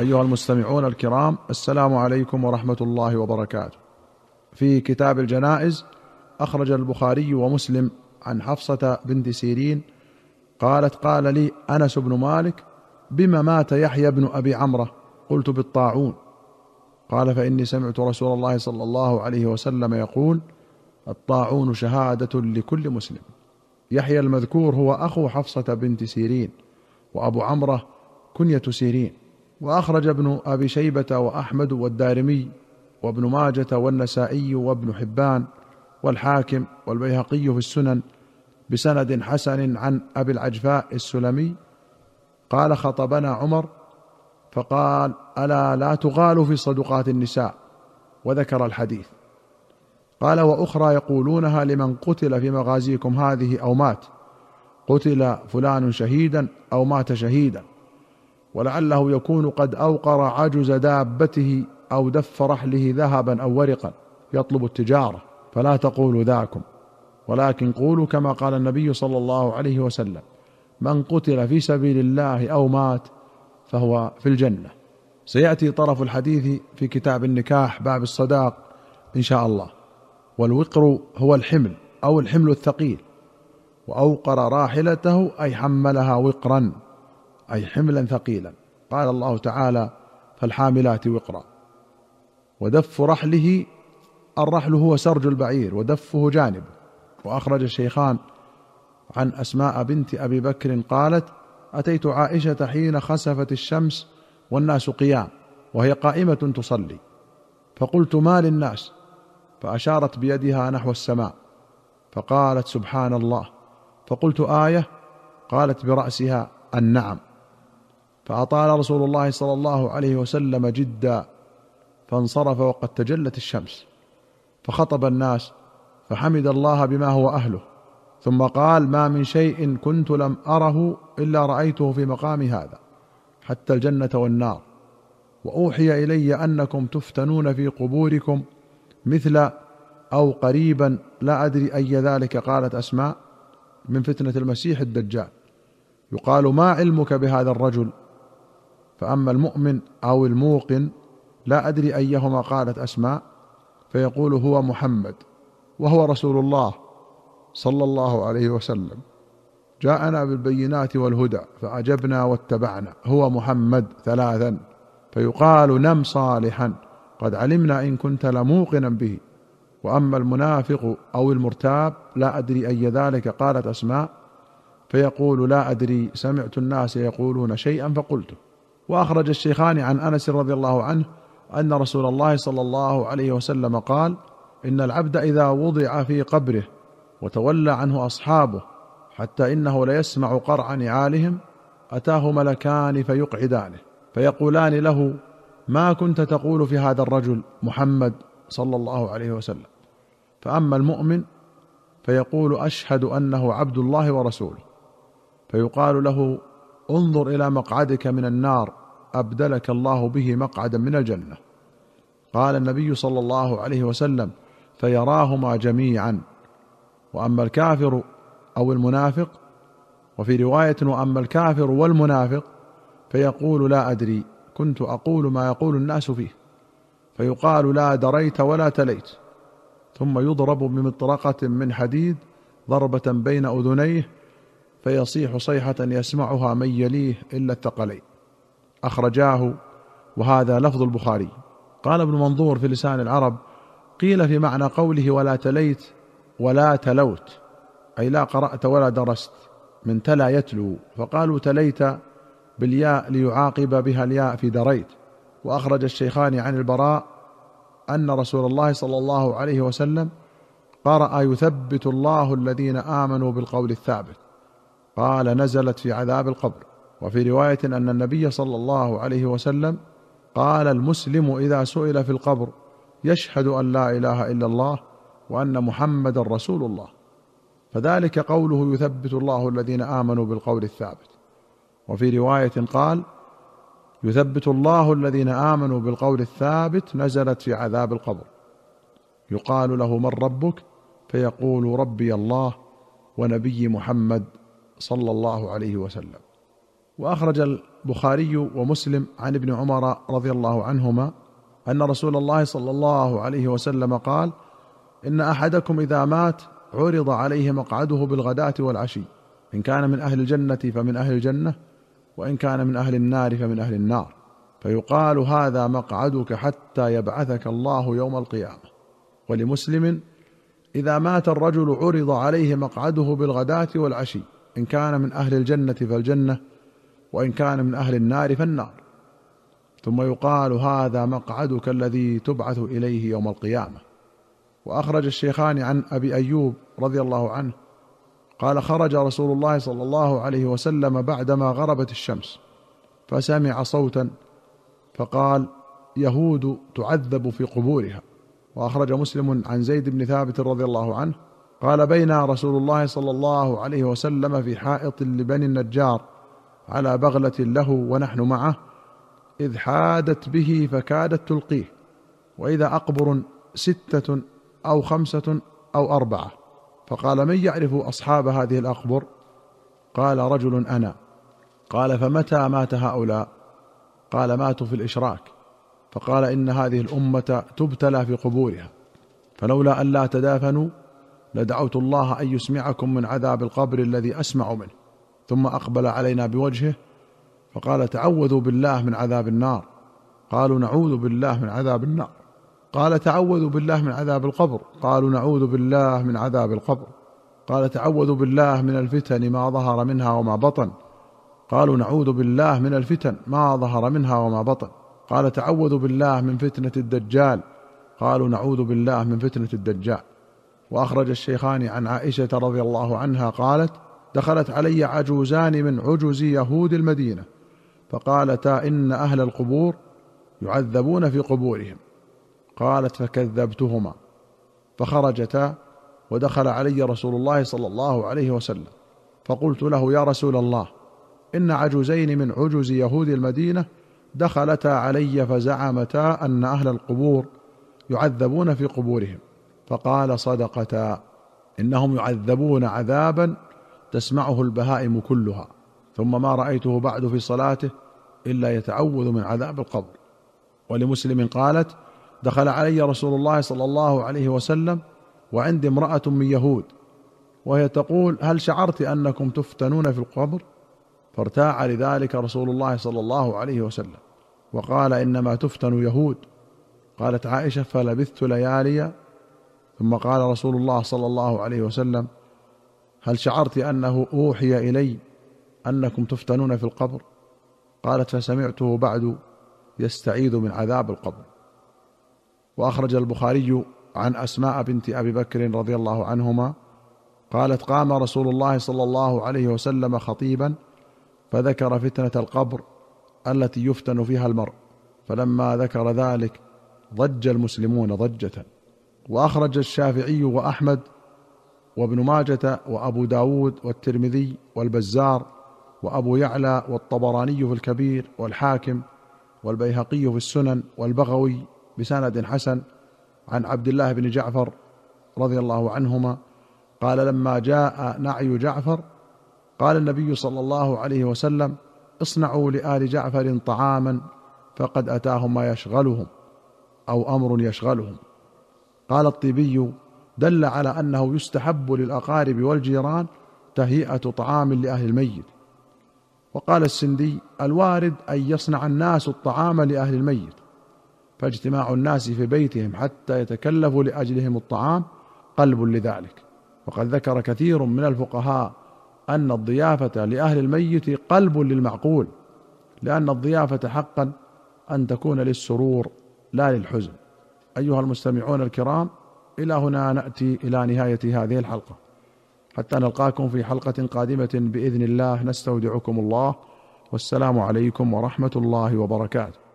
أيها المستمعون الكرام السلام عليكم ورحمة الله وبركاته. في كتاب الجنائز أخرج البخاري ومسلم عن حفصة بنت سيرين قالت قال لي أنس بن مالك بما مات يحيى بن أبي عمرة؟ قلت بالطاعون قال فإني سمعت رسول الله صلى الله عليه وسلم يقول الطاعون شهادة لكل مسلم يحيى المذكور هو أخو حفصة بنت سيرين وأبو عمرة كنية سيرين. وأخرج ابن أبي شيبة وأحمد والدارمي وابن ماجة والنسائي وابن حبان والحاكم والبيهقي في السنن بسند حسن عن أبي العجفاء السلمي قال خطبنا عمر فقال ألا لا تغالوا في صدقات النساء وذكر الحديث قال وأخرى يقولونها لمن قتل في مغازيكم هذه أو مات قتل فلان شهيدا أو مات شهيدا ولعله يكون قد أوقر عجز دابته أو دف رحله ذهبا أو ورقا. يطلب التجارة. فلا تقولوا ذاكم. ولكن قولوا كما قال النبي صلى الله عليه وسلم من قتل في سبيل الله أو مات فهو في الجنة. سيأتي طرف الحديث في كتاب النكاح باب الصداق إن شاء الله. والوقر هو الحمل أو الحمل الثقيل. وأوقر راحلته أي حملها وقرا. أي حملا ثقيلا. قال الله تعالى فالحاملات وقرا. ودف رحله الرحل هو سرج البعير ودفه جانب. وأخرج الشيخان عن أسماء بنت أبي بكر قالت أتيت عائشة حين خسفت الشمس والناس قيام وهي قائمة تصلي. فقلت ما للناس؟ فأشارت بيدها نحو السماء. فقالت سبحان الله. فقلت آية؟ قالت برأسها النعم. فأطال رسول الله صلى الله عليه وسلم جدا فانصرف وقد تجلت الشمس فخطب الناس فحمد الله بما هو أهله ثم قال ما من شيء كنت لم أره إلا رأيته في مقام هذا حتى الجنة والنار وأوحي إلي أنكم تفتنون في قبوركم مثل أو قريبا لا أدري أي ذلك قالت أسماء من فتنة المسيح الدجال يقال ما علمك بهذا الرجل فأما المؤمن أو الموقن لا أدري أيهما قالت أسماء فيقول هو محمد وهو رسول الله صلى الله عليه وسلم. جاءنا بالبينات والهدى فأجبنا واتبعنا هو محمد ثلاثا فيقال نم صالحا قد علمنا إن كنت لموقنا به. وأما المنافق أو المرتاب لا أدري أي ذلك قالت أسماء فيقول لا أدري سمعت الناس يقولون شيئا فقلته وأخرج الشيخان عن أنس رضي الله عنه أن رسول الله صلى الله عليه وسلم قال إن العبد إذا وضع في قبره وتولى عنه أصحابه حتى إنه ليسمع قرع نعالهم أتاه ملكان فيقعدانه فيقولان له ما كنت تقول في هذا الرجل محمد صلى الله عليه وسلم؟ فأما المؤمن فيقول أشهد أنه عبد الله ورسوله. فيقال له انظر إلى مقعدك من النار أبدلك الله به مقعدا من الجنة. قال النبي صلى الله عليه وسلم فيراهما جميعا. وأما الكافر أو المنافق وفي رواية وأما الكافر والمنافق فيقول لا أدري كنت أقول ما يقول الناس فيه. فيقال لا دريت ولا تليت. ثم يضرب بمطرقة من حديد ضربة بين أذنيه فيصيح صيحة يسمعها من يليه إلا الثقلين أخرجاه وهذا لفظ البخاري. قال ابن منظور في لسان العرب قيل في معنى قوله ولا تليت ولا تلوت أي لا قرأت ولا درست من تلا يتلو. فقالوا تليت بالياء ليعاقب بها الياء في دريت. وأخرج الشيخان عن البراء أن رسول الله صلى الله عليه وسلم قرأ يثبت الله الذين آمنوا بالقول الثابت. قال نزلت في عذاب القبر. وفي رواية أن النبي صلى الله عليه وسلم قال المسلم إذا سئل في القبر يشهد أن لا إله إلا الله وأن محمدا رسول الله. فذلك قوله يثبت الله الذين آمنوا بالقول الثابت. وفي رواية قال يثبت الله الذين آمنوا بالقول الثابت نزلت في عذاب القبر. يقال له من ربك؟ فيقول ربي الله ونبي محمد صلى الله عليه وسلم. وأخرج البخاري ومسلم عن ابن عمر رضي الله عنهما أن رسول الله صلى الله عليه وسلم قال إن أحدكم إذا مات عرض عليه مقعده بالغداة والعشي. إن كان من أهل الجنة فمن أهل الجنة وإن كان من أهل النار فمن أهل النار. فيقال هذا مقعدك حتى يبعثك الله يوم القيامة. ولمسلم إذا مات الرجل عرض عليه مقعده بالغداة والعشي. إن كان من أهل الجنة فالجنة وإن كان من أهل النار فالنار. ثم يقال هذا مقعدك الذي تبعث إليه يوم القيامة. وأخرج الشيخان عن أبي أيوب رضي الله عنه قال خرج رسول الله صلى الله عليه وسلم بعدما غربت الشمس فسمع صوتا فقال يهود تعذب في قبورها. وأخرج مسلم عن زيد بن ثابت رضي الله عنه قال بينا رسول الله صلى الله عليه وسلم في حائط لبني النجار على بغلة له ونحن معه إذ حادت به فكادت تلقيه وإذا أقبر ستة أو خمسة أو أربعة. فقال من يعرف أصحاب هذه الأقبر؟ قال رجل أنا. قال فمتى مات هؤلاء؟ قال ماتوا في الإشراك. فقال إن هذه الأمة تبتلى في قبورها فلولا أن لا تدافنوا لدعوت الله أن يسمعكم من عذاب القبر الذي أسمع منه ثم أقبل علينا بوجهه فقال تعوذوا بالله من عذاب النار. قالوا نعوذ بالله من عذاب النار. قال تعوذوا بالله من عذاب القبر. قالوا نعوذ بالله من عذاب القبر. قال تعوذوا بالله من الفتن ما ظهر منها وما بطن. قالوا نعوذ بالله من الفتن ما ظهر منها وما بطن. قال تعوذوا بالله من فتنة الدجال. قالوا نعوذ بالله من فتنة الدجال. وأخرج الشيخان عن عائشة رضي الله عنها قالت دخلت علي عجوزان من عجز يهود المدينة فقالتا إن أهل القبور يعذبون في قبورهم. قالت فكذبتهما. فخرجتا ودخل علي رسول الله صلى الله عليه وسلم فقلت له يا رسول الله إن عجوزين من عجز يهود المدينة دخلتا علي فزعمتا أن أهل القبور يعذبون في قبورهم. فقال صدقتا إنهم يعذبون عذابا تسمعه البهائم كلها ثم ما رأيته بعد في صلاته إلا يتعوذ من عذاب القبر. ولمسلم قالت دخل علي رسول الله صلى الله عليه وسلم وعندي امرأة من يهود وهي تقول هل شعرت أنكم تفتنون في القبر؟ فارتاع لذلك رسول الله صلى الله عليه وسلم وقال إنما تفتن يهود. قالت عائشة فلبثت ليالي ثم قال رسول الله صلى الله عليه وسلم هل شعرت أنه أوحي إلي أنكم تفتنون في القبر؟ قالت فسمعته بعد يستعيذ من عذاب القبر. وأخرج البخاري عن أسماء بنت أبي بكر رضي الله عنهما قالت قام رسول الله صلى الله عليه وسلم خطيبا فذكر فتنة القبر التي يفتن فيها المرء فلما ذكر ذلك ضج المسلمون ضجة. وأخرج الشافعي وأحمد وابن ماجة وأبو داود والترمذي والبزار وأبو يعلى والطبراني في الكبير والحاكم والبيهقي في السنن والبغوي بسند حسن عن عبد الله بن جعفر رضي الله عنهما قال لما جاء نعي جعفر قال النبي صلى الله عليه وسلم اصنعوا لآل جعفر طعاما فقد أتاهم ما يشغلهم أو أمر يشغلهم قال الطيبي دل على أنه يستحب للأقارب والجيران تهيئة طعام لأهل الميت. وقال السندي الوارد أن يصنع الناس الطعام لأهل الميت فاجتماع الناس في بيتهم حتى يتكلفوا لأجلهم الطعام قلب لذلك. وقد ذكر كثير من الفقهاء أن الضيافة لأهل الميت قلب للمعقول لأن الضيافة حقا أن تكون للسرور لا للحزن. أيها المستمعون الكرام إلى هنا نأتي إلى نهاية هذه الحلقة. حتى نلقاكم في حلقة قادمة بإذن الله نستودعكم الله. والسلام عليكم ورحمة الله وبركاته.